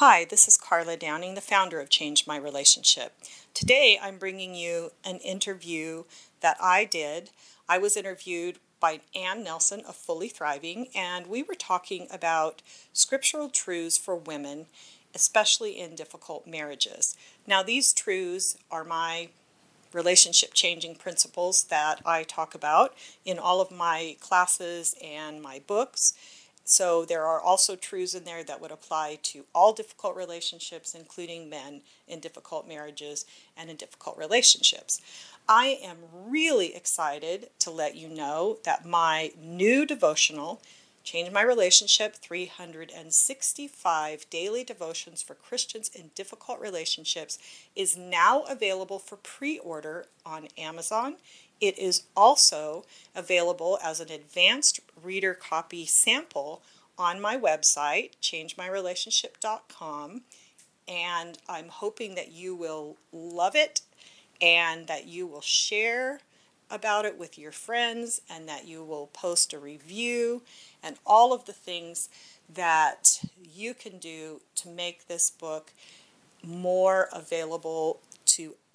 Hi, this is Karla Downing, the founder of Change My Relationship. Today I'm bringing you an interview that I did. I was interviewed by Ann Nelson of Fully Thriving, and we were talking about scriptural truths for women, especially in difficult marriages. Now, these truths are my relationship changing principles that I talk about in all of my classes and my books. So there are also truths in there that would apply to all difficult relationships, including men in difficult marriages and in difficult relationships. I am really excited to let you know that my new devotional, Change My Relationship 365 Daily Devotions for Christians in Difficult Relationships, is now available for pre order on Amazon. It is also available as an advanced reader copy sample on my website, changemyrelationship.com. And I'm hoping that you will love it and that you will share about it with your friends and that you will post a review and all of the things that you can do to make this book more available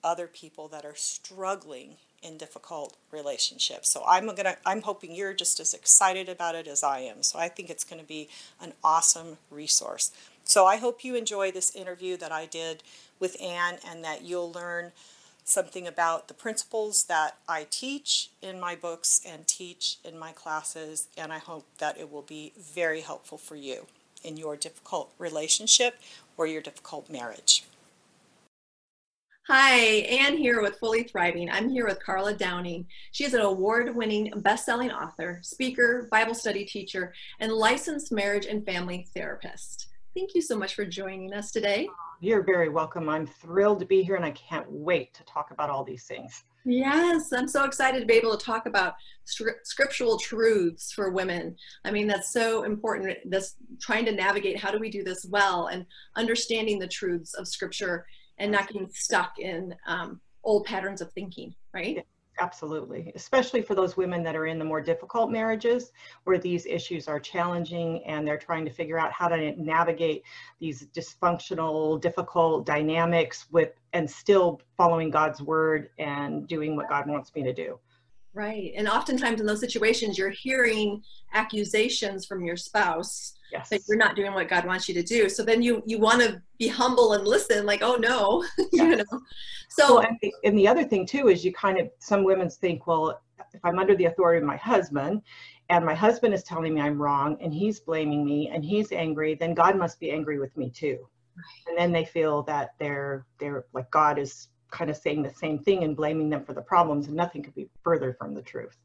other people that are struggling in difficult relationships. So I'm gonna I'm hoping you're just as excited about it as I am. So I think it's going to be an awesome resource. So I hope you enjoy this interview that I did with Anne and that you'll learn something about the principles that I teach in my books and teach in my classes and I hope that it will be very helpful for you in your difficult relationship or your difficult marriage. Hi, Anne here with Fully Thriving. I'm here with Karla Downing. She is an award winning best selling author, speaker, Bible study teacher, and licensed marriage and family therapist. Thank you so much for joining us today. You're very welcome. I'm thrilled to be here and I can't wait to talk about all these things. Yes, I'm so excited to be able to talk about scriptural truths for women. I mean, that's so important. This trying to navigate how do we do this well and understanding the truths of scripture and not getting stuck in um, old patterns of thinking, right? Absolutely, especially for those women that are in the more difficult marriages where these issues are challenging and they're trying to figure out how to navigate these dysfunctional, difficult dynamics with and still following God's word and doing what God wants me to do. Right. And oftentimes in those situations, you're hearing accusations from your spouse yes. that you're not doing what God wants you to do. So then you you want to be humble and listen, like, oh no, yes. you know. So well, and, the, and the other thing too is you kind of some women think, well, if I'm under the authority of my husband, and my husband is telling me I'm wrong, and he's blaming me, and he's angry, then God must be angry with me too. Right. And then they feel that they're they're like God is kind of saying the same thing and blaming them for the problems, and nothing could be further from the truth.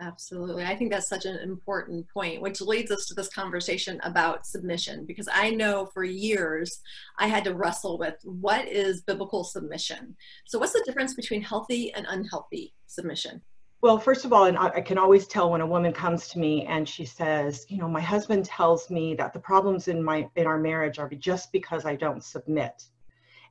Absolutely. I think that's such an important point, which leads us to this conversation about submission. Because I know for years I had to wrestle with what is biblical submission? So, what's the difference between healthy and unhealthy submission? Well, first of all, and I can always tell when a woman comes to me and she says, you know, my husband tells me that the problems in my in our marriage are just because I don't submit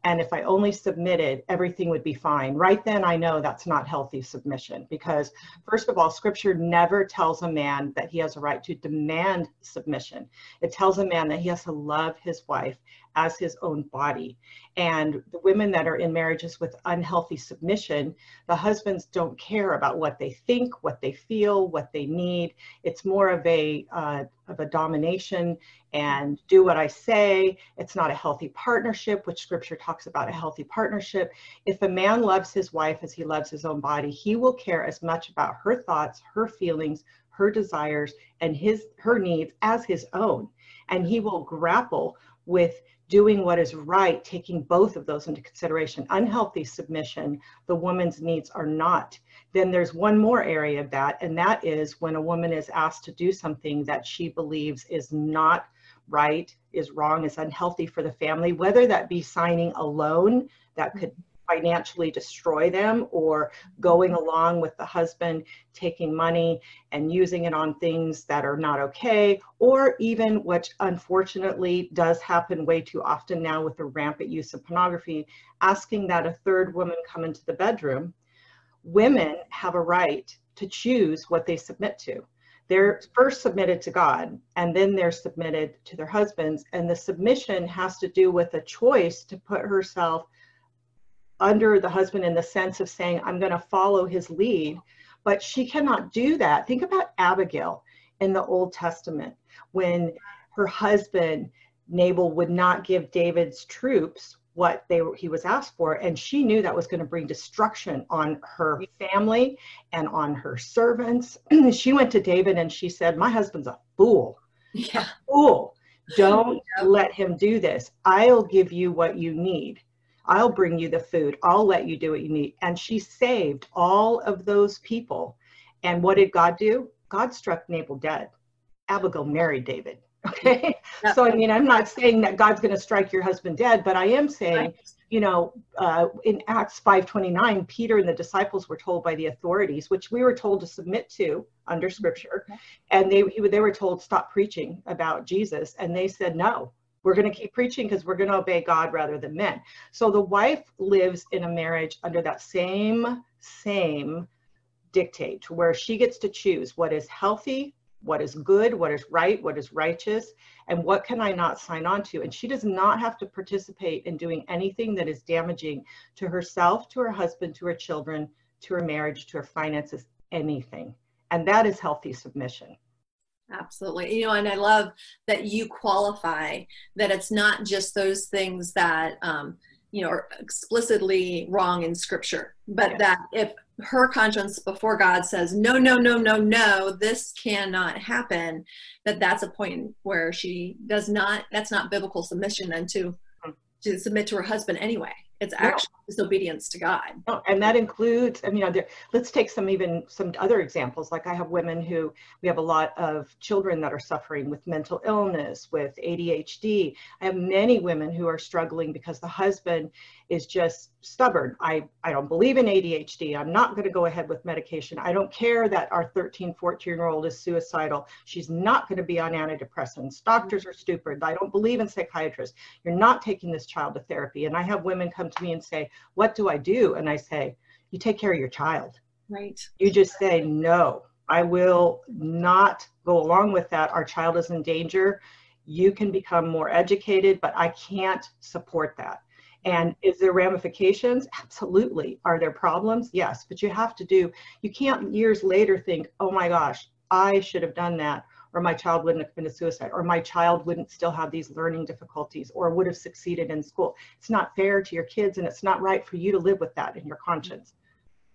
and if I only submitted, everything would be fine. Right then, I know that's not healthy submission because, first of all, scripture never tells a man that he has a right to demand submission. It tells a man that he has to love his wife as his own body. And the women that are in marriages with unhealthy submission, the husbands don't care about what they think, what they feel, what they need. It's more of a uh, of a domination and do what I say. It's not a healthy partnership, which scripture talks about a healthy partnership. If a man loves his wife as he loves his own body, he will care as much about her thoughts, her feelings, her desires, and his her needs as his own. And he will grapple with doing what is right, taking both of those into consideration. Unhealthy submission, the woman's needs are not. Then there's one more area of that, and that is when a woman is asked to do something that she believes is not right, is wrong, is unhealthy for the family, whether that be signing a loan that could financially destroy them or going along with the husband taking money and using it on things that are not okay or even which unfortunately does happen way too often now with the rampant use of pornography asking that a third woman come into the bedroom women have a right to choose what they submit to they're first submitted to God and then they're submitted to their husbands. And the submission has to do with a choice to put herself under the husband in the sense of saying, I'm going to follow his lead. But she cannot do that. Think about Abigail in the Old Testament when her husband Nabal would not give David's troops what they he was asked for and she knew that was going to bring destruction on her family and on her servants. She went to david and she said my husband's a fool. Yeah. A fool. Don't let him do this. I'll give you what you need i'll bring you the food i'll let you do what you need and she saved all of those people and what did god do god struck nabal dead abigail married david Okay. Yeah. So, I mean, I'm not saying that God's going to strike your husband dead, but I am saying, right. you know, uh, in Acts 5:29, Peter and the disciples were told by the authorities, which we were told to submit to under Scripture, okay. and they they were told stop preaching about Jesus, and they said no. We're going to keep preaching because we're going to obey God rather than men. So the wife lives in a marriage under that same same dictate where she gets to choose what is healthy what is good, what is right, what is righteous, and what can I not sign on to. And she does not have to participate in doing anything that is damaging to herself, to her husband, to her children, to her marriage, to her finances, anything. And that is healthy submission. Absolutely. You know, and I love that you qualify that it's not just those things that, um, you know, are explicitly wrong in scripture, but yes. that if her conscience before God says, no, no, no, no, no, this cannot happen, that that's a point where she does not, that's not biblical submission and to, to submit to her husband anyway. It's actually disobedience to God. Oh, and that includes, I mean, there, let's take some even some other examples. Like I have women who we have a lot of children that are suffering with mental illness, with ADHD. I have many women who are struggling because the husband is just stubborn. I, I don't believe in ADHD. I'm not going to go ahead with medication. I don't care that our 13, 14 year old is suicidal. She's not going to be on antidepressants. Doctors are stupid. I don't believe in psychiatrists. You're not taking this child to therapy. And I have women come to me and say, What do I do? And I say, You take care of your child. Right. You just say, No, I will not go along with that. Our child is in danger. You can become more educated, but I can't support that and is there ramifications? Absolutely. Are there problems? Yes. But you have to do, you can't years later think, oh my gosh, I should have done that, or my child wouldn't have been a suicide, or my child wouldn't still have these learning difficulties, or would have succeeded in school. It's not fair to your kids, and it's not right for you to live with that in your conscience.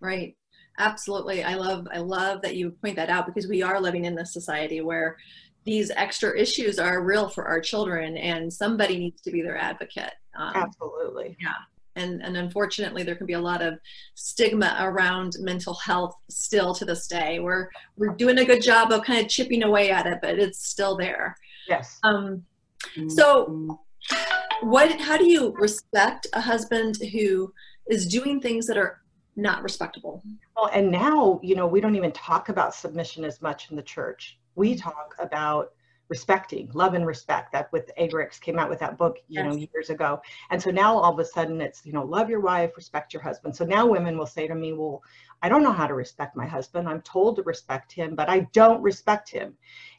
Right. Absolutely. I love I love that you point that out because we are living in this society where these extra issues are real for our children and somebody needs to be their advocate um, Absolutely. Yeah. And, and unfortunately, there can be a lot of stigma around mental health still to this day. We're we're doing a good job of kind of chipping away at it, but it's still there. Yes. Um, so, what? How do you respect a husband who is doing things that are not respectable? Well, and now you know we don't even talk about submission as much in the church. We talk about respecting love and respect that with Eggerichs came out with that book you yes. know years ago. And so now all of a sudden it's you know love your wife respect your husband. So now women will say to me well i don't know how to respect my husband. I'm told to respect him but i don't respect him.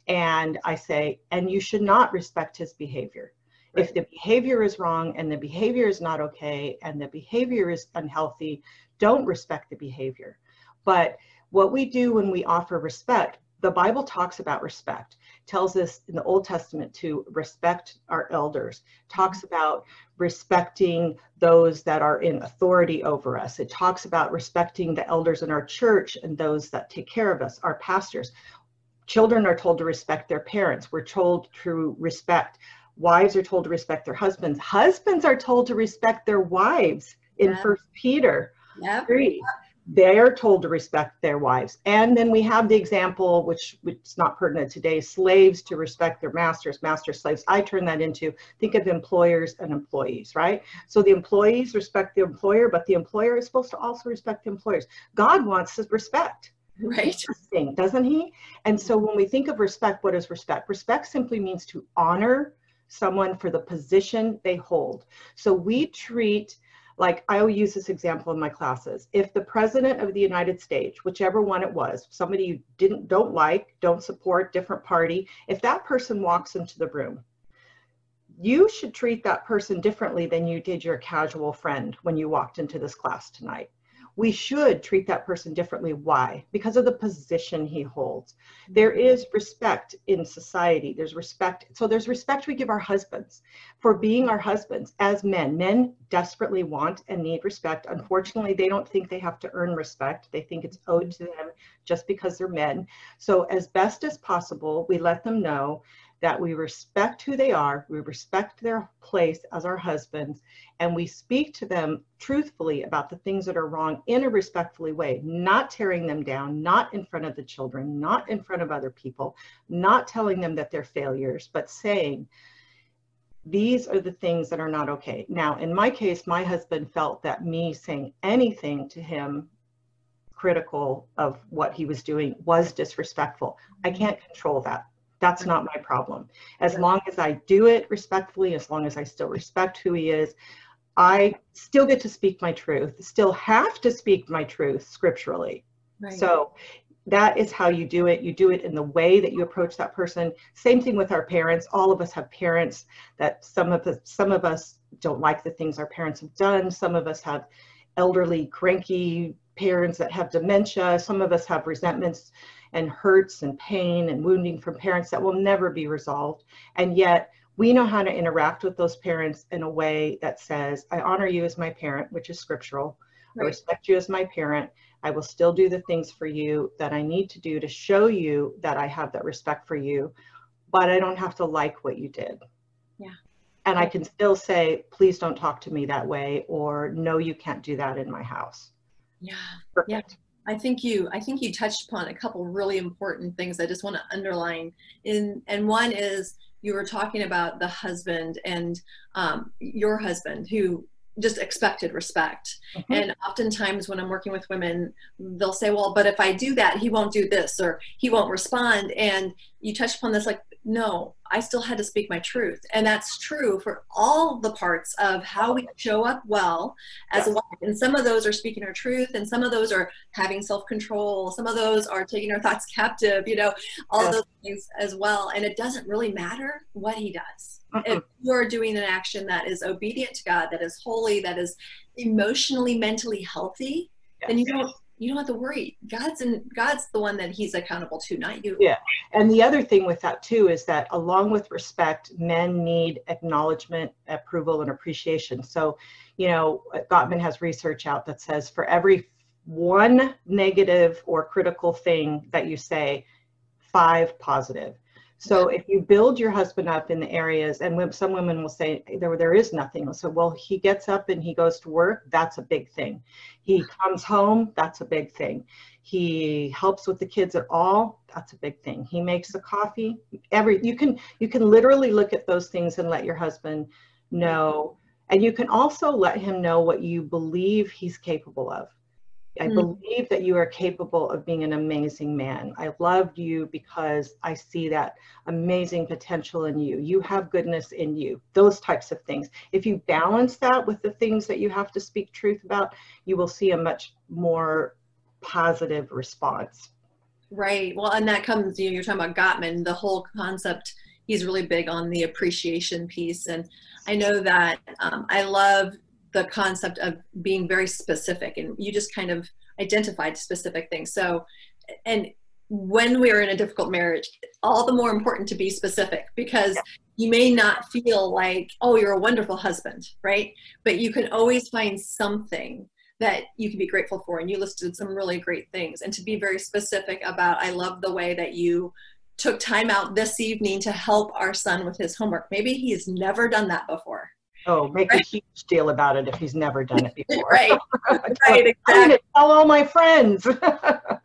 And i say and you should not respect his behavior. Right. if the behavior is wrong and the behavior is not okay and the behavior is unhealthy don't respect the behavior. But what we do when we offer respect the bible talks about respect tells us in the Old Testament to respect our elders, talks about respecting those that are in authority over us. It talks about respecting the elders in our church and those that take care of us, our pastors. Children are told to respect their parents. We're told to respect. Wives are told to respect their husbands. Husbands are told to respect their wives in First Peter yep. 3 they're told to respect their wives. And then we have the example, which it's not pertinent today, slaves to respect their masters, master slaves. I turn that into think of employers and employees, right? So the employees respect the employer, but the employer is supposed to also respect the employers. God wants respect. Right. Doesn't he? And so when we think of respect, what is respect? Respect simply means to honor someone for the position they hold. So we treat like I will use this example in my classes. If the president of the United States, whichever one it was, somebody you didn't don't like, don't support, different party, if that person walks into the room, you should treat that person differently than you did your casual friend when you walked into this class tonight we should treat that person differently. Why? Because of the position he holds. Mm-hmm. There is respect in society. There's respect. So there's respect we give our husbands for being our husbands as men. Men desperately want and need respect. Unfortunately, they don't think they have to earn respect. They think it's owed to them just because they're men. So as best as possible, we let them know that we respect who they are, we respect their place as our husbands, and we speak to them truthfully about the things that are wrong in a respectfully way, not tearing them down, not in front of the children, not in front of other people, not telling them that they're failures, but saying, these are the things that are not okay. Now, in my case, my husband felt that me saying anything to him critical of what he was doing was disrespectful. I mm-hmm. can't control that. That's not my problem. As long as I do it respectfully, as long as I still respect who he is, I still get to speak my truth, still have to speak my truth scripturally. Right. So that is how you do it. You do it in the way that you approach that person. Same thing with our parents. All of us have parents that some of us some of us don't like the things our parents have done. Some of us have elderly, cranky parents that have dementia. Some of us have resentments and hurts and pain and wounding from parents that will never be resolved. And yet, we know how to interact with those parents in a way that says, I honor you as my parent, which is scriptural. Right. I respect you as my parent. I will still do the things for you that I need to do to show you that I have that respect for you, but I don't have to like what you did. Yeah. And I can still say, please don't talk to me that way, or no, you can't do that in my house. Yeah. Perfect. Yeah. I think you I think you touched upon a couple really important things I just want to underline. In and one is you were talking about the husband and um, your husband who just expected respect. Mm-hmm. And oftentimes when I'm working with women, they'll say, well, but if I do that, he won't do this or he won't respond. And you touched upon this like, no, I still had to speak my truth. And that's true for all the parts of how we show up well as a wife. And some of those are speaking our truth, and some of those are having self control, some of those are taking our thoughts captive, you know, all those things as well. And it doesn't really matter what he does. Uh-uh. If you're doing an action that is obedient to God, that is holy, that is emotionally, mentally healthy, then you don't you don't have to worry. God's in God's the one that he's accountable to, not you. Yeah. And the other thing with that too is that along with respect, men need acknowledgement, approval, and appreciation. So, you know, Gottman has research out that says for every one negative or critical thing that you say, five positive. So if you build your husband up in the areas, and some women will say there there is nothing. So well, he gets up and he goes to work. That's a big thing. He comes home. That's a big thing. He helps with the kids at all. That's a big thing. He makes the coffee. Every you can you can literally look at those things and let your husband know, and you can also let him know what you believe he's capable of. I mm believe that you are capable of being an amazing man. I loved you because I see that amazing potential in you. You have goodness in you, those types of things. If you balance that with the things that you have to speak truth about, you will see a much more positive response. Right. Well, and that comes, you know, you're talking about Gottman, the whole concept. He's really big on the appreciation piece. And I know that um, I love the concept of being very specific and you just kind of identified specific things. So and when we're in a difficult marriage all the more important to be specific because you may not feel like oh you're a wonderful husband right? But you can always find something that you can be grateful for and you listed some really great things. And to be very specific about i love the way that you took time out this evening to help our son with his homework. Maybe he's never done that before Oh, make right. a huge deal about it if he's never done it before. right. right. Exactly. Tell all my friends. yeah,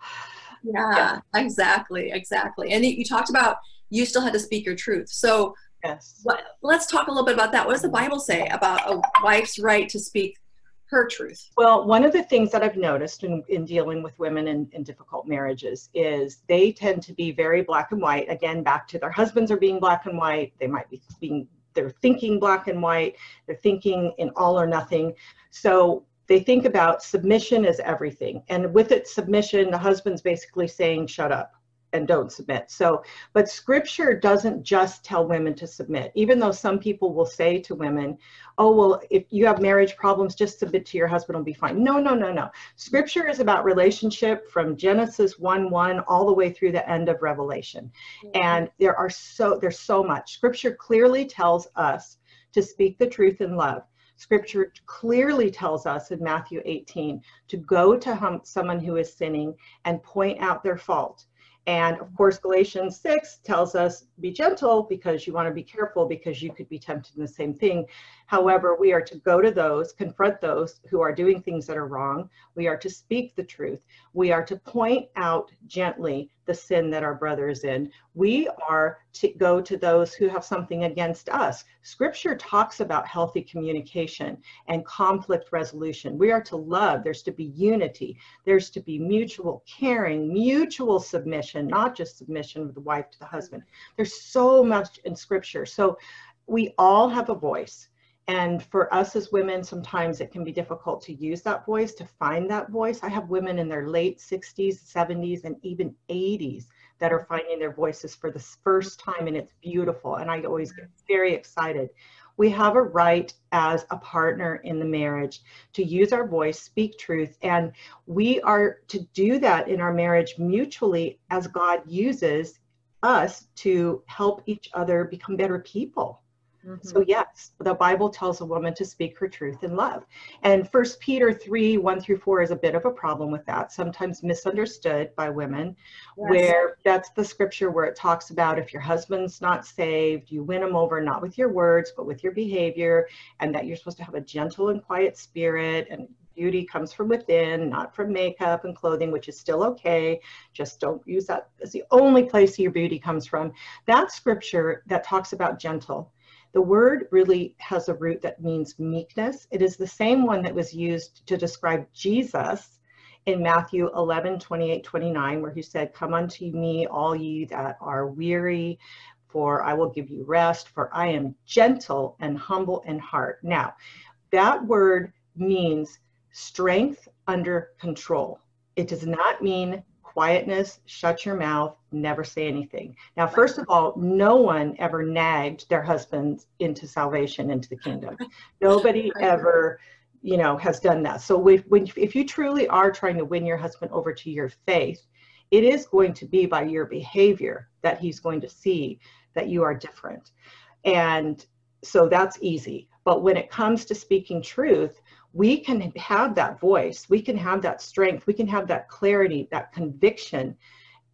yeah, exactly. Exactly. And you talked about you still had to speak your truth. So yes. What, let's talk a little bit about that. What does the Bible say about a wife's right to speak her truth? Well, one of the things that I've noticed in, in dealing with women in, in difficult marriages is they tend to be very black and white. Again, back to their husbands are being black and white. They might be being they're thinking black and white. They're thinking in all or nothing. So they think about submission as everything. And with it submission the husband's basically saying shut up and don't submit. So, but scripture doesn't just tell women to submit, even though some people will say to women, oh, well, if you have marriage problems, just submit to your husband, will be fine. No, no, no, no. Scripture is about relationship from Genesis 1 1 all the way through the end of Revelation. Mm-hmm. And there are so, there's so much. Scripture clearly tells us to speak the truth in love. Scripture clearly tells us in Matthew 18 to go to hum- someone who is sinning and point out their fault. And of course, Galatians 6 tells us be gentle because you want to be careful because you could be tempted in the same thing. However, we are to go to those, confront those who are doing things that are wrong. We are to speak the truth. We are to point out gently the sin that our brother is in. We are to go to those who have something against us. Scripture talks about healthy communication and conflict resolution. We are to love. There's to be unity. There's to be mutual caring, mutual submission, not just submission of the wife to the husband. There's so much in Scripture. So we all have a voice. And for us as women, sometimes it can be difficult to use that voice, to find that voice. I have women in their late 60s, 70s, and even 80s that are finding their voices for the first time, and it's beautiful. And I always get mm-hmm. very excited. We have a right as a partner in the marriage to use our voice, speak truth, and we are to do that in our marriage mutually as God uses us to help each other become better people. Mm-hmm. So yes, the Bible tells a woman to speak her truth in love. And First Peter 3, 1 through 4 is a bit of a problem with that, sometimes misunderstood by women, yes. where that's the scripture where it talks about if your husband's not saved, you win him over not with your words, but with your behavior, and that you're supposed to have a gentle and quiet spirit and beauty comes from within, not from makeup and clothing, which is still okay. Just don't use that as the only place your beauty comes from. That scripture that talks about gentle the word really has a root that means meekness. It is the same one that was used to describe Jesus in Matthew 11, 28, 29, where he said, Come unto me, all ye that are weary, for I will give you rest, for I am gentle and humble in heart. Now, that word means strength under control. It does not mean quietness, shut your mouth, never say anything. Now, first of all, no one ever nagged their husbands into salvation, into the kingdom. Nobody ever, you know, has done that. So when, if you truly are trying to win your husband over to your faith, it is going to be by your behavior that he's going to see that you are different. And so that's easy. But when it comes to speaking truth, we can have that voice, we can have that strength, we can have that clarity, that conviction,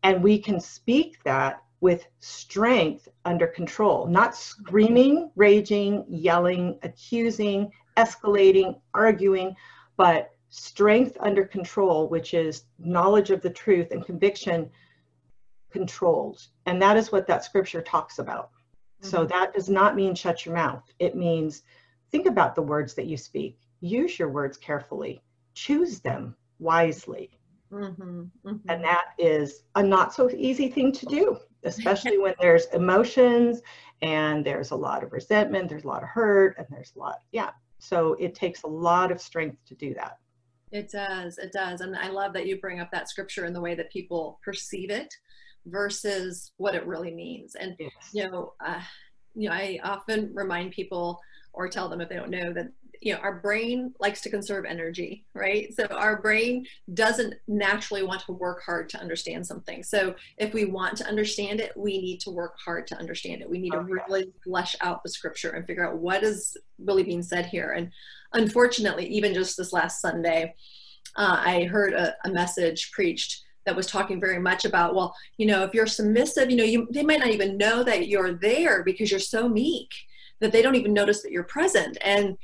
and we can speak that with strength under control, not screaming, raging, yelling, accusing, escalating, arguing, but strength under control, which is knowledge of the truth and conviction controlled. And that is what that scripture talks about. Mm-hmm. So that does not mean shut your mouth. It means think about the words that you speak use your words carefully, choose them wisely. Mm-hmm, mm-hmm. And that is a not so easy thing to do, especially when there's emotions and there's a lot of resentment, there's a lot of hurt, and there's a lot, yeah. So it takes a lot of strength to do that. It does, it does. And I love that you bring up that scripture in the way that people perceive it versus what it really means. And, yes. you know, uh, you know, I often remind people or tell them if they don't know that you know our brain likes to conserve energy right? So our brain doesn't naturally want to work hard to understand something. So if we want to understand it we need to work hard to understand it. We need to really flesh out the scripture and figure out what is really being said here. And unfortunately even just this last sunday uh, i heard a, a message preached that was talking very much about well you know if you're submissive you know you they might not even know that you're there because you're so meek that they don't even notice that you're present and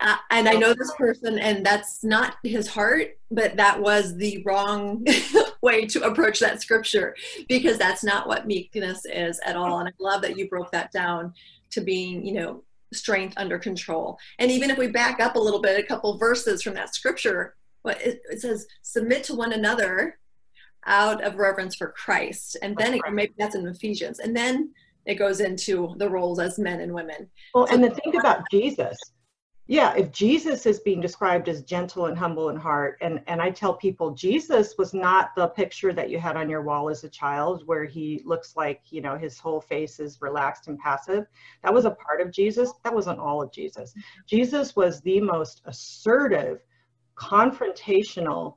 uh, and I know this person, and that's not his heart, but that was the wrong way to approach that scripture because that's not what meekness is at all. And I love that you broke that down to being, you know, strength under control. And even if we back up a little bit, a couple verses from that scripture, it, it says, submit to one another out of reverence for Christ. And then, or maybe that's in Ephesians. And then it goes into the roles as men and women. Well, and the thing about Jesus, yeah, if Jesus is being described as gentle and humble in heart, and and I tell people Jesus was not the picture that you had on your wall as a child, where he looks like you know his whole face is relaxed and passive. That was a part of Jesus. That wasn't all of Jesus. Jesus was the most assertive, confrontational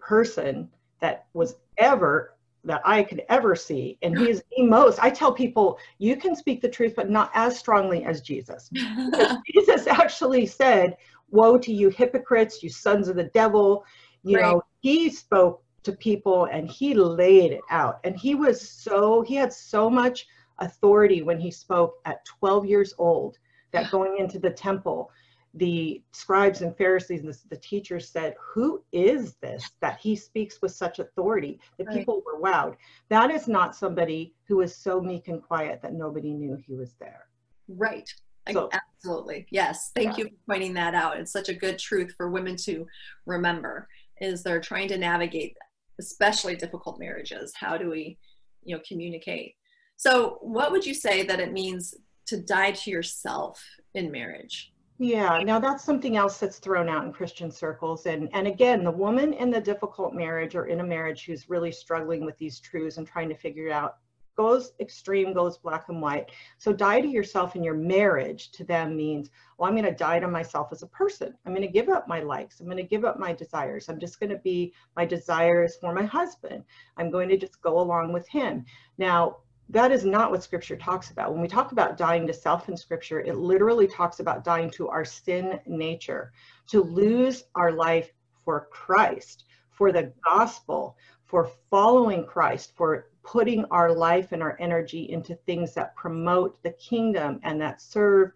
person that was ever that I could ever see. And he is the most, I tell people, you can speak the truth, but not as strongly as Jesus. Jesus actually said, Woe to you hypocrites, you sons of the devil. You right. know, he spoke to people and he laid it out. And he was so, he had so much authority when he spoke at 12 years old that going into the temple, the scribes and Pharisees and the, the, teachers said, Who is this that he speaks with such authority? The right. people were wowed. That is not somebody who is so meek and quiet that nobody knew he was there. Right. So, Absolutely. Yes. Thank yeah. you for pointing that out. It's such a good truth for women to remember is they're trying to navigate especially difficult marriages. How do we, you know, communicate? So what would you say that it means to die to yourself in marriage? Yeah, now that's something else that's thrown out in Christian circles. And, and again, the woman in the difficult marriage or in a marriage who's really struggling with these truths and trying to figure it out goes extreme, goes black and white. So die to yourself in your marriage to them means, well, I'm going to die to myself as a person. I'm going to give up my likes. I'm going to give up my desires. I'm just going to be my desires for my husband. I'm going to just go along with him. Now, that is not what scripture talks about. When we talk about dying to self in scripture, it literally talks about dying to our sin nature, to lose our life for Christ, for the gospel, for following Christ, for putting our life and our energy into things that promote the kingdom and that serve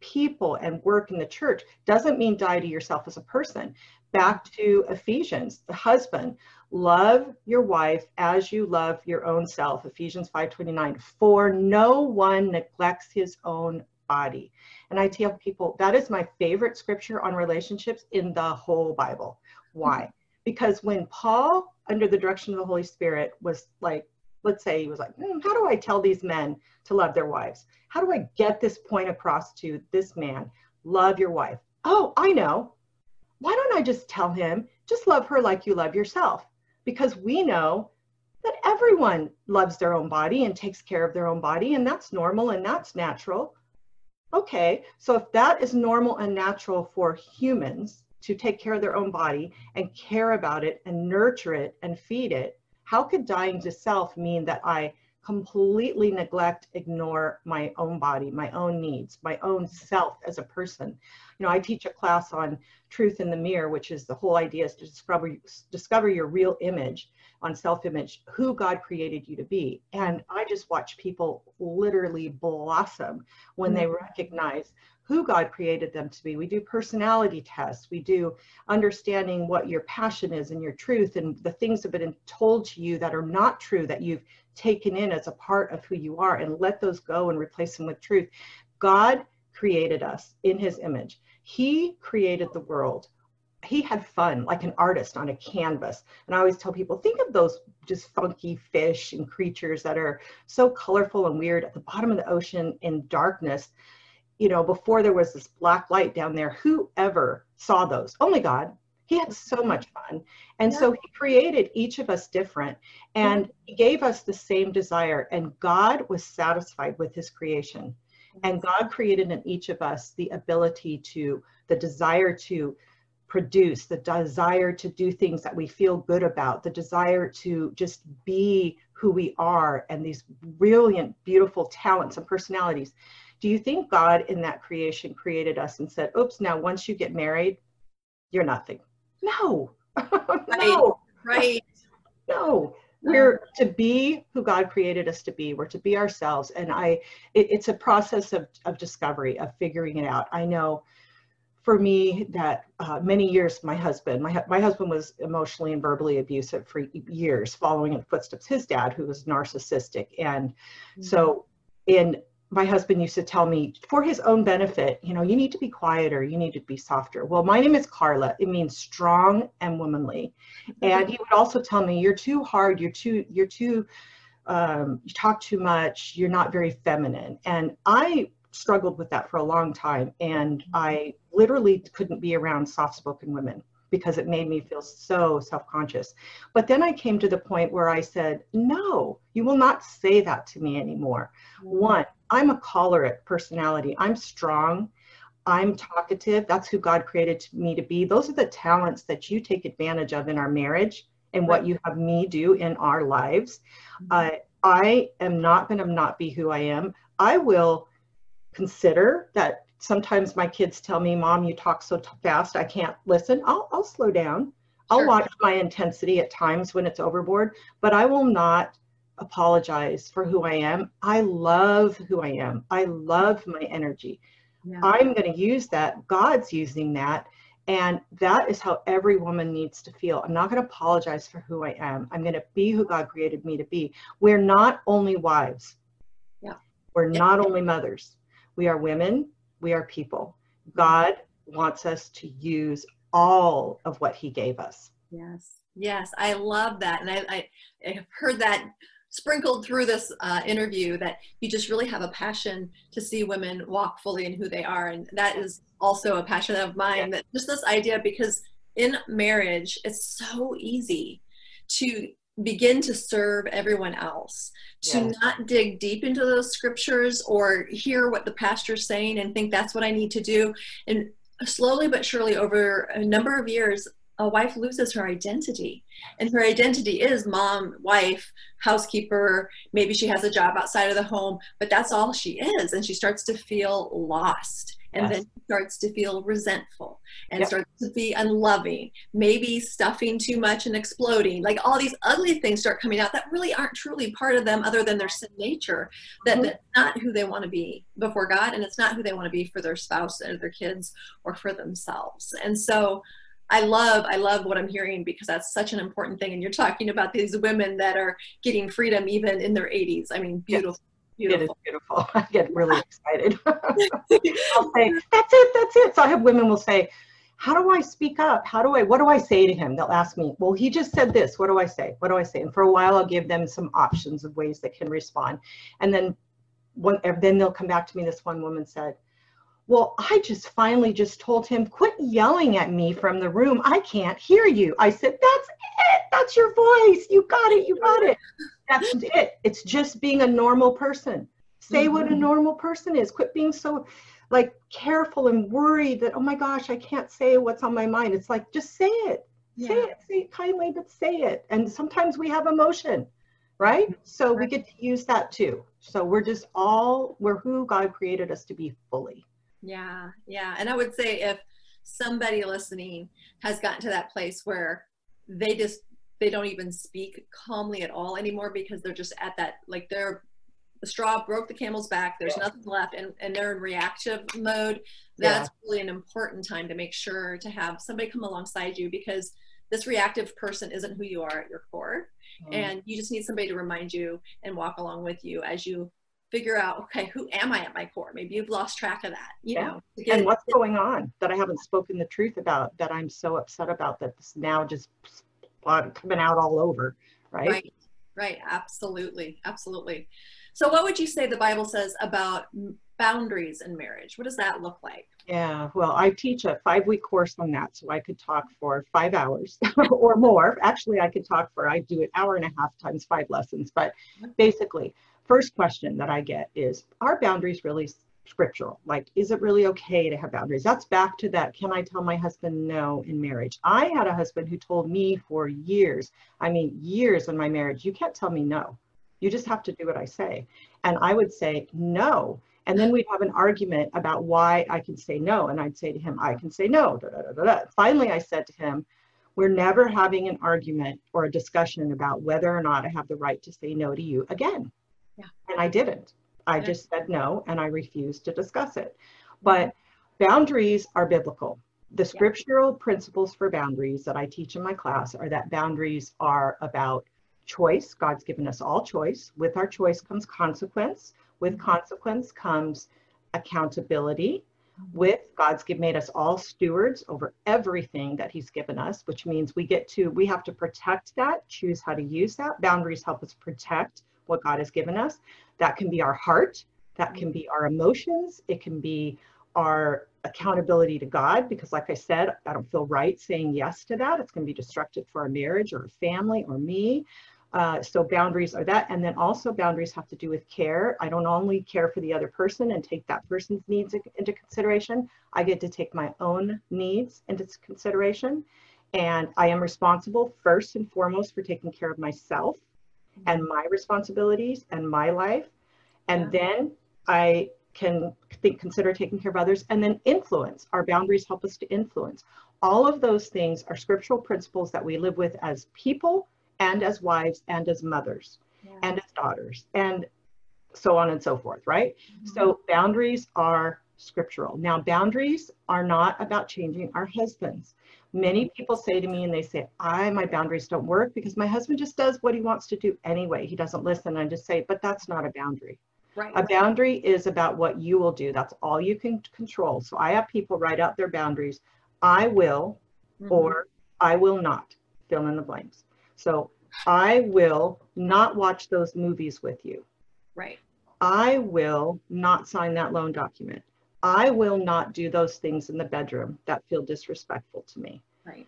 people and work in the church doesn't mean die to yourself as a person. Back to Ephesians, the husband, love your wife as you love your own self. Ephesians 5:29. For no one neglects his own body. And I tell people that is my favorite scripture on relationships in the whole Bible. Why? Because when Paul, under the direction of the Holy Spirit, was like, let's say he was like, mm, how do I tell these men to love their wives? How do I get this point across to this man? Love your wife. Oh, I know why don't I just tell him, just love her like you love yourself? Because we know that everyone loves their own body and takes care of their own body, and that's normal and that's natural. Okay, so if that is normal and natural for humans to take care of their own body and care about it and nurture it and feed it, how could dying to self mean that I completely neglect, ignore my own body, my own needs, my own self as a person. You know, I teach a class on truth in the mirror, which is the whole idea is to discover, discover your real image on self-image, who God created you to be. And I just watch people literally blossom when they mm-hmm. recognize who God created them to be. We do personality tests. We do understanding what your passion is and your truth and the things that have been told to you that are not true that you've taken in as a part of who you are and let those go and replace them with truth. God created us in his image. He created the world. He had fun like an artist on a canvas. And I always tell people think of those just funky fish and creatures that are so colorful and weird at the bottom of the ocean in darkness. You know, before there was this black light down there, whoever saw those? Only God. He had so much fun. And yeah. so he created each of us different and he gave us the same desire. And God was satisfied with his creation. Mm-hmm. And God created in each of us the ability to, the desire to produce, the desire to do things that we feel good about, the desire to just be who we are, and these brilliant, beautiful talents and personalities. Do you think God in that creation created us and said, oops, now once you get married, you're nothing? No, no, right. No, we're to be who God created us to be. We're to be ourselves. And I, it, it's a process of, of discovery, of figuring it out. I know for me that uh, many years, my husband, my, my husband was emotionally and verbally abusive for years, following in the footsteps his dad, who was narcissistic. And mm-hmm. so in my husband used to tell me for his own benefit, you know, you need to be quieter, you need to be softer. Well, my name is Karla. It means strong and womanly. And he would also tell me, you're too hard, you're too, you're too um, you talk too much, you're not very feminine. And I struggled with that for a long time. And I literally couldn't be around soft spoken women because it made me feel so self conscious. But then I came to the point where I said, no, you will not say that to me anymore. One, I'm a choleric personality, I'm strong. I'm talkative. That's who God created me to be. Those are the talents that you take advantage of in our marriage and what you have me do in our lives. Uh, I am not going to not be who I am. I will consider that sometimes my kids tell me, Mom, you talk so t- fast, I can't listen. I'll, I'll slow down. I'll Sure. watch my intensity at times when it's overboard, but I will not apologize for who I am. I love who I am. I love my energy. Yeah. I'm going to use that. God's using that. And that is how every woman needs to feel. I'm not going to apologize for who I am. I'm going to be who God created me to be. We're not only wives. Yeah. We're not only mothers. We are women. We are people. God wants us to use all of what He gave us. Yes, yes, I love that, and I, I, I have heard that sprinkled through this uh, interview that you just really have a passion to see women walk fully in who they are, and that is also a passion of mine. That just this idea because in marriage it's so easy to begin to serve everyone else to Yes. not dig deep into those scriptures or hear what the pastor's saying and think that's what i need to do and slowly but surely over a number of years a wife loses her identity and her identity is mom wife housekeeper maybe she has a job outside of the home but that's all she is and she starts to feel lost and Yes. then she starts to feel resentful and Yep. starts to be unloving maybe stuffing too much and exploding like all these ugly things start coming out that really aren't truly part of them other than their sin nature that Mhm. that's not who they want to be before god and it's not who they want to be for their spouse or their kids or for themselves and so I love I love what I'm hearing because that's such an important thing and you're talking about these women that are getting freedom even in their 80s. I mean beautiful It is beautiful. beautiful. I get really excited. I'll say, that's it, that's it. So I have women will say, how do I speak up? How do I, what do I say to him? They'll ask me, well, he just said this. What do I say? What do I say? And for a while, I'll give them some options of ways they can respond. And then, one, then they'll come back to me. This one woman said, well, I just finally just told him, quit yelling at me from the room. I can't hear you. I said, that's it. That's your voice. You got it. You got it. That's it. It's just being a normal person. Say what a Mhm. normal person is. Quit being so like careful and worried that, oh my gosh, I can't say what's on my mind. It's like, just say it. Say it. Say it kindly, but say it. And sometimes we have emotion, right? So we get to use that too. So we're just all, we're who God created us to be fully. Yeah, yeah. And I would say if somebody listening has gotten to that place where they just they don't even speak calmly at all anymore because they're just at that like they're the straw broke the camel's back there's Yeah. nothing left and, and they're in reactive mode Yeah. that's really an important time to make sure to have somebody come alongside you because this reactive person isn't who you are at your core Mm-hmm. and you just need somebody to remind you and walk along with you as you figure out okay who am i at my core maybe you've lost track of that you Yeah. know get- and what's going on that I haven't spoken the truth about that I'm so upset about that's now just coming out all over, right? right right absolutely absolutely so what would you say the bible says about boundaries in marriage what does that look like Yeah, well, I teach a five week course on that, so I could talk for five hours or more. Actually, I could talk for, I do an hour and a half times five lessons. But mm-hmm. basically, first question that I get is Are boundaries really scriptural? Like, is it really okay to have boundaries? That's back to that. Can I tell my husband no in marriage? I had a husband who told me for years, I mean, years in my marriage, you can't tell me no. You just have to do what I say. And I would say, no. And then we'd have an argument about why I can say no. And I'd say to him, I can say no. Da, da, da. Finally, I said to him, We're never having an argument or a discussion about whether or not I have the right to say no to you again. Yeah. And I didn't. I Yeah. just said no and I refused to discuss it. Mm-hmm. But boundaries are biblical. The scriptural principles for boundaries that I teach in my class are that boundaries are about choice. God's given us all choice. With our choice comes consequence. With mm-hmm. consequence comes accountability. Mm-hmm. With God's give, made us all stewards over everything that He's given us, which means we get to, we have to protect that, choose how to use that. Boundaries help us protect what God has given us. That can be our heart, that can be our emotions, it can be our accountability to God, because like I said, I don't feel right saying yes to that. It's going to be destructive for our marriage or a family or me. Uh, so boundaries are that. And then also boundaries have to do with care. I don't only care for the other person and take that person's needs into consideration. I get to take my own needs into consideration. And I am responsible first and foremost for taking care of myself and my responsibilities and my life. And yeah. then I can think, consider taking care of others and then influence. Our boundaries help us to influence. All of those things are scriptural principles that we live with as people and as wives and as mothers yeah. and as daughters and so on and so forth, right? Mm-hmm. So boundaries are scriptural. Now, boundaries are not about changing our husbands. Many people say to me and they say, I, my boundaries don't work because my husband just does what he wants to do anyway. He doesn't listen. I just say, but that's not a boundary. Right. A boundary is about what you will do. That's all you can control. So I have people write out their boundaries. I will mm-hmm. or I will not fill in the blanks. So I will not watch those movies with you. Right. I will not sign that loan document. I will not do those things in the bedroom that feel disrespectful to me. Right.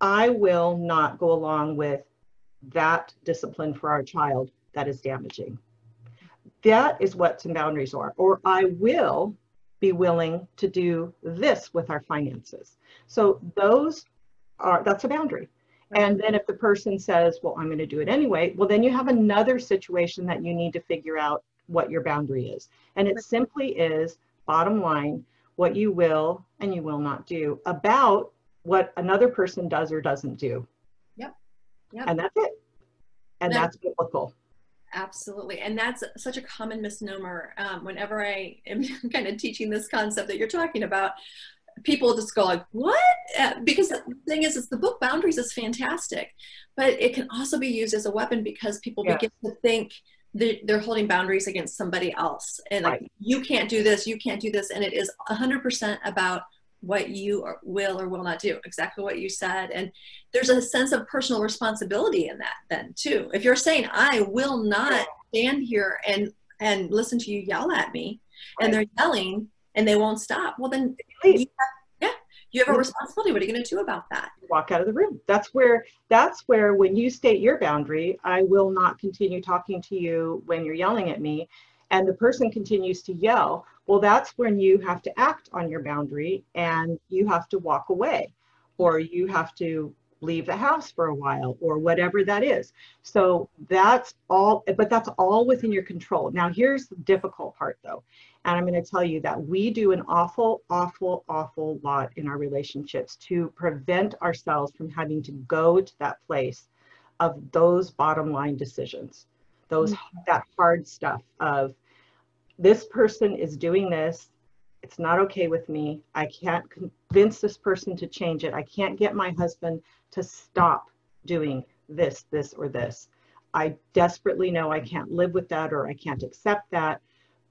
I will not go along with that discipline for our child that is damaging. That is what some boundaries are. Or I will be willing to do this with our finances. So those are that's a boundary. And then if the person says, well, I'm going to do it anyway, well, then you have another situation that you need to figure out what your boundary is. And it simply is, bottom line, what you will and you will not do about what another person does or doesn't do. Yep. yep. And that's it. And that's, that's biblical. Absolutely. And that's such a common misnomer. Um, whenever I am kind of teaching this concept that you're talking about, people just go like, what? Uh, because the thing is, is the book Boundaries is fantastic, but it can also be used as a weapon because people begin to think they're holding boundaries against somebody else. And like, right. you can't do this, you can't do this. And it is 100% about what you or will or will not do exactly what you said and there's a sense of personal responsibility in that then too if you're saying i will not stand here and and listen to you yell at me right. and they're yelling and they won't stop well then you have, you have a responsibility. What are you going to do about that? Walk out of the room. That's where that's where when you state your boundary i will not continue talking to you when you're yelling at me. And the person continues to yell well, that's when you have to act on your boundary and you have to walk away or you have to leave the house for a while or whatever that is. So that's all, but that's all within your control. Now, here's the difficult part though. And I'm going to tell you that we do an awful, awful, awful lot in our relationships to prevent ourselves from having to go to that place of those bottom line decisions, those, mm-hmm. that hard stuff of, this person is doing this. It's not okay with me. I can't convince this person to change it. I can't get my husband to stop doing this, this, or this. I desperately know I can't live with that or I can't accept that.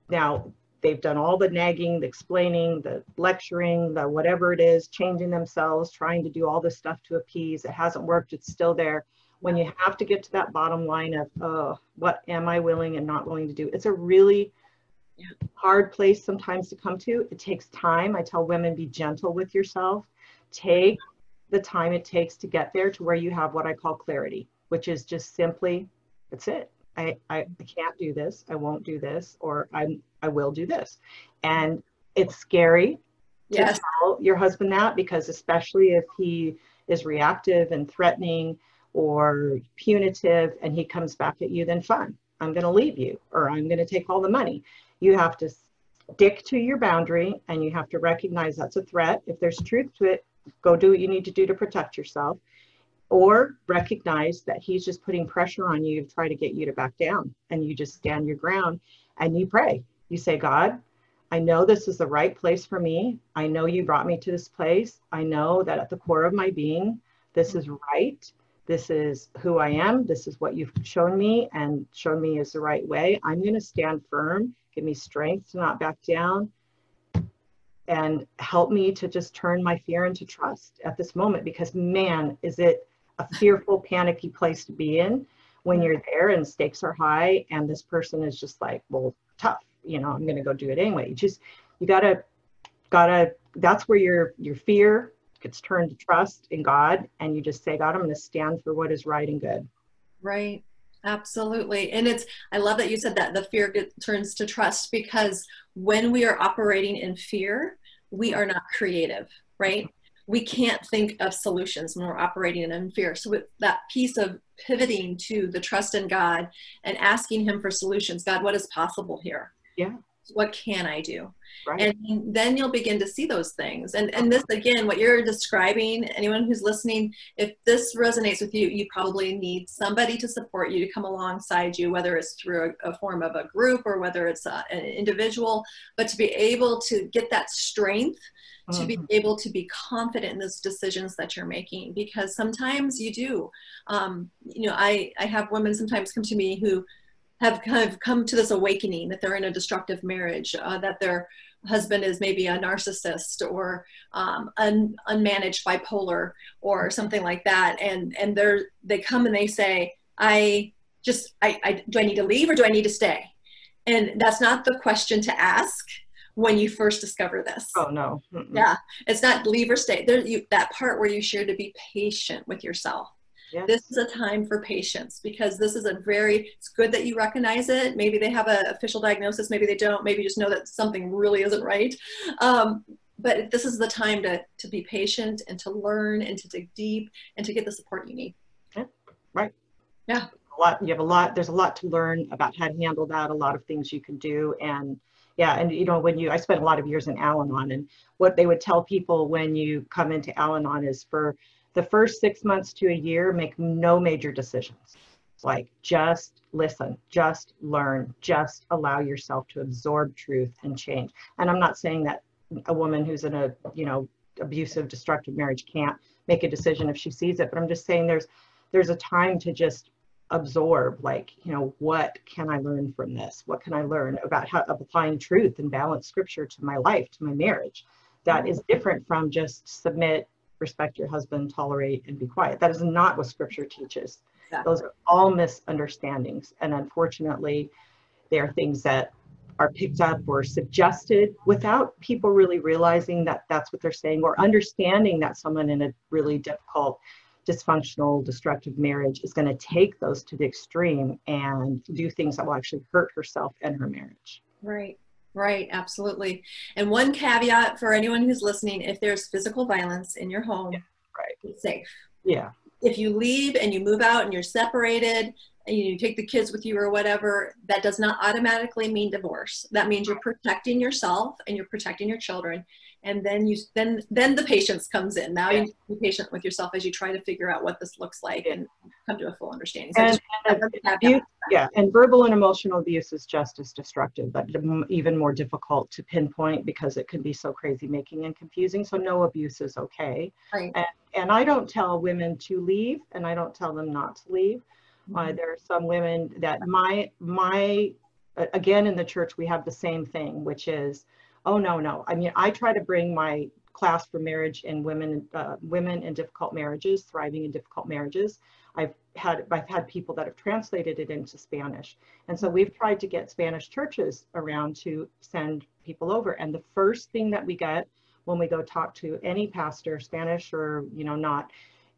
Now, they've done all the nagging, the explaining, the lecturing, the whatever it is, changing themselves, trying to do all this stuff to appease. It hasn't worked, it's still there. When you have to get to that bottom line of, oh, what am I willing and not willing to do? It's a really hard place sometimes to come to. It takes time. I tell women be gentle with yourself. Take the time it takes to get there to where you have what I call clarity, which is just simply, that's it. I, I, I can't do this. I won't do this, or I'm I will do this. And it's scary yes. to tell your husband that because especially if he is reactive and threatening or punitive and he comes back at you, then fine. I'm going to leave you or I'm going to take all the money. You have to stick to your boundary and you have to recognize that's a threat. If there's truth to it, go do what you need to do to protect yourself. Or recognize that he's just putting pressure on you to try to get you to back down. And you just stand your ground and you pray. You say, God, I know this is the right place for me. I know you brought me to this place. I know that at the core of my being, this is right. This is who I am. This is what you've shown me and shown me is the right way. I'm going to stand firm give me strength to not back down, and help me to just turn my fear into trust at this moment because man, is it a fearful, panicky place to be in when you're there and stakes are high and this person is just like well tough you know i'm going to go do it anyway. You just you gotta gotta that's where your your fear gets turned to trust in god and you just say god i'm going to stand for what is right and good. Right absolutely. And it's i love that you said that the fear turns to trust because when we are operating in fear we are not creative right? We can't think of solutions when we're operating in fear. So with that piece of pivoting to the trust in god and asking him for solutions god what is possible here? Yeah. What can i do right. and then you'll begin to see those things and and this again what you're describing anyone who's listening if this resonates with you you probably need somebody to support you to come alongside you whether it's through a, a form of a group or whether it's a, an individual but to be able to get that strength to be mm-hmm. able to be confident in those decisions that you're making because sometimes you do um, you know i i have women sometimes come to me who have kind of come to this awakening that they're in a destructive marriage, uh, that their husband is maybe a narcissist or um, un, unmanaged bipolar or something like that, and and they're they come and they say, I just I, I do I need to leave or do I need to stay? And that's not the question to ask when you first discover this. Oh no. Mm-mm. Yeah, it's not leave or stay. There, you, that part where you share to be patient with yourself Yes. This is a time for patience because this is a very, it's good that you recognize it. Maybe they have an official diagnosis, maybe they don't, maybe just know that something really isn't right. Um, but this is the time to, to be patient and to learn and to dig deep and to get the support you need. Yeah, right. Yeah. A lot, you have a lot, there's a lot to learn about how to handle that, a lot of things you can do. And yeah, and you know, when you, I spent a lot of years in Al Anon and what they would tell people when you come into Al Anon is for the first six months to a year, make no major decisions. Like just listen, just learn, just allow yourself to absorb truth and change. And I'm not saying that a woman who's in a, you know, abusive, destructive marriage can't make a decision if she sees it, but I'm just saying there's there's a time to just absorb like you know what can i learn from this what can i learn about how applying truth and balance scripture to my life to my marriage that is different from just submit respect your husband, tolerate, and be quiet. That is not what scripture teaches. Exactly. Those are all misunderstandings. And unfortunately, they are things that are picked up or suggested without people really realizing that that's what they're saying or understanding that someone in a really difficult, dysfunctional, destructive marriage is going to take those to the extreme and do things that will actually hurt herself and her marriage. Right. Right, absolutely. And one caveat for anyone who's listening if there's physical violence in your home, yeah, right. it's safe. Yeah. If you leave and you move out and you're separated and you take the kids with you or whatever, that does not automatically mean divorce. That means you're protecting yourself and you're protecting your children and then you then then the patience comes in now yeah. you be patient with yourself as you try to figure out what this looks like and come to a full understanding so and, and abuse, yeah and verbal and emotional abuse is just as destructive but even more difficult to pinpoint because it can be so crazy making and confusing so no abuse is okay right. and, and i don't tell women to leave and i don't tell them not to leave uh, mm-hmm. uh, there are some women that my my again in the church we have the same thing which is Oh no, no. I mean, I try to bring my class for marriage and women, uh, women in difficult marriages, thriving in difficult marriages. I've had I've had people that have translated it into Spanish, and so we've tried to get Spanish churches around to send people over. And the first thing that we get when we go talk to any pastor, Spanish or you know not,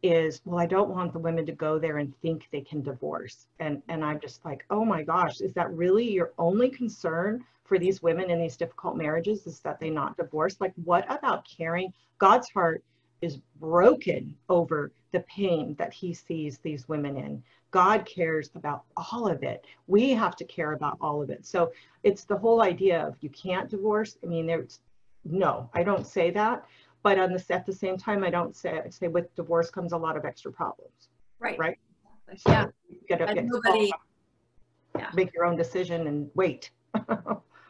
is well, I don't want the women to go there and think they can divorce. And and I'm just like, oh my gosh, is that really your only concern? for these women in these difficult marriages is that they not divorce. Like, what about caring? God's heart is broken over the pain that he sees these women in. God cares about all of it. We have to care about all of it. So it's the whole idea of you can't divorce. I mean, there's no, I don't say that. But on this, at the same time, I don't say I say with divorce comes a lot of extra problems. Right. Right. So yeah. You gotta, nobody, yeah. make your own decision and wait.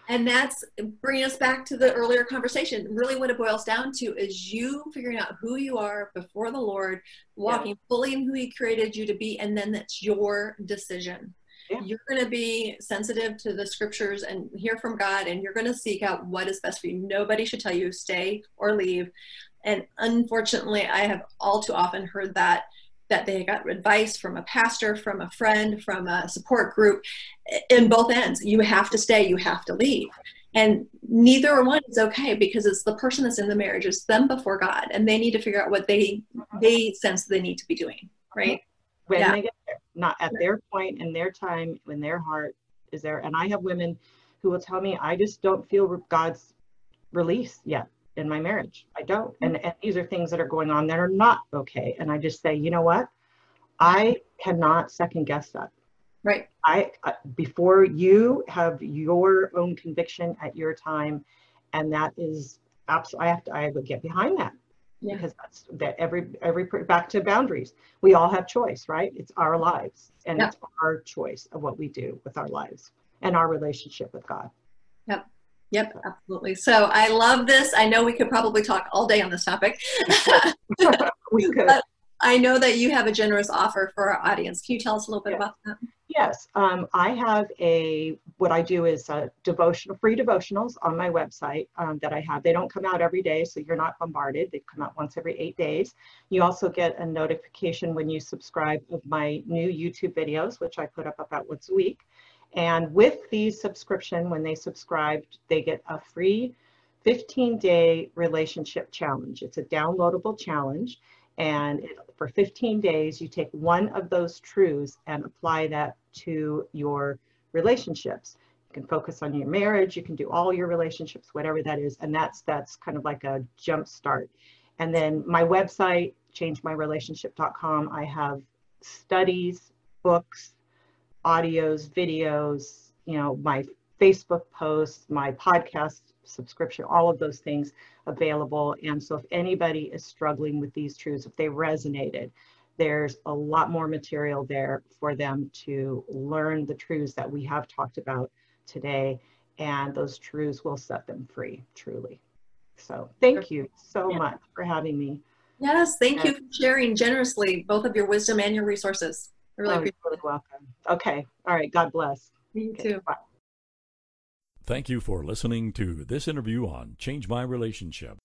and that's bringing us back to the earlier conversation really what it boils down to is you figuring out who you are before the lord walking yeah. fully in who he created you to be and then that's your decision yeah. you're going to be sensitive to the scriptures and hear from god and you're going to seek out what is best for you nobody should tell you stay or leave and unfortunately i have all too often heard that that they got advice from a pastor, from a friend, from a support group in both ends. You have to stay, you have to leave. And neither one is okay because it's the person that's in the marriage, it's them before God, and they need to figure out what they they sense they need to be doing, right? When yeah. they get there, not at their point in their time, when their heart is there. And I have women who will tell me, I just don't feel God's release yet in my marriage. I don't. And, and these are things that are going on that are not okay. And I just say, you know what? I cannot second guess that. Right. I uh, before you have your own conviction at your time, and that is absolutely. I have to. I would get behind that yeah. because that's that every every back to boundaries. We all have choice, right? It's our lives, and yep. it's our choice of what we do with our lives and our relationship with God. Yep. Yep, absolutely. So I love this. I know we could probably talk all day on this topic. we could. But I know that you have a generous offer for our audience. Can you tell us a little bit about that? Yes, um, I have a, what I do is a devotional, free devotionals on my website um, that I have. They don't come out every day, so you're not bombarded. They come out once every eight days. You also get a notification when you subscribe of my new YouTube videos, which I put up about once a week. And with the subscription, when they subscribe, they get a free 15 day relationship challenge. It's a downloadable challenge. And it, for 15 days, you take one of those truths and apply that to your relationships. You can focus on your marriage, you can do all your relationships, whatever that is. And that's that's kind of like a jump start. And then my website, changemyrelationship.com, I have studies, books, audios, videos, you know, my Facebook posts, my podcast subscription, all of those things available. And so if anybody is struggling with these truths, if they resonated, there's a lot more material there for them to learn the truths that we have talked about today. And those truths will set them free, truly. So thank you so yeah. much for having me. Yes, thank you for sharing generously both of your wisdom and your resources. I really oh, appreciate really welcome. Okay. All right. God bless. You okay. too. Bye. Thank you for listening to this interview on Change My Relationship.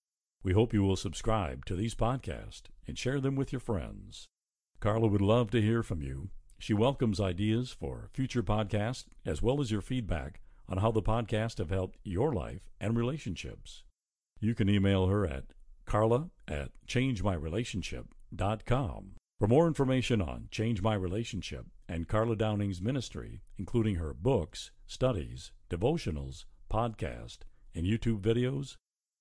We hope you will subscribe to these podcasts and share them with your friends. Karla would love to hear from you. She welcomes ideas for future podcasts as well as your feedback on how the podcast have helped your life and relationships. You can email her at karla at changemyrelationship.com. For more information on Change My Relationship and Karla Downing's ministry, including her books, studies, devotionals, podcast, and YouTube videos,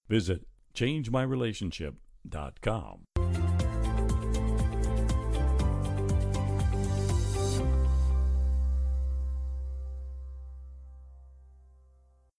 visit changemyrelationship.com.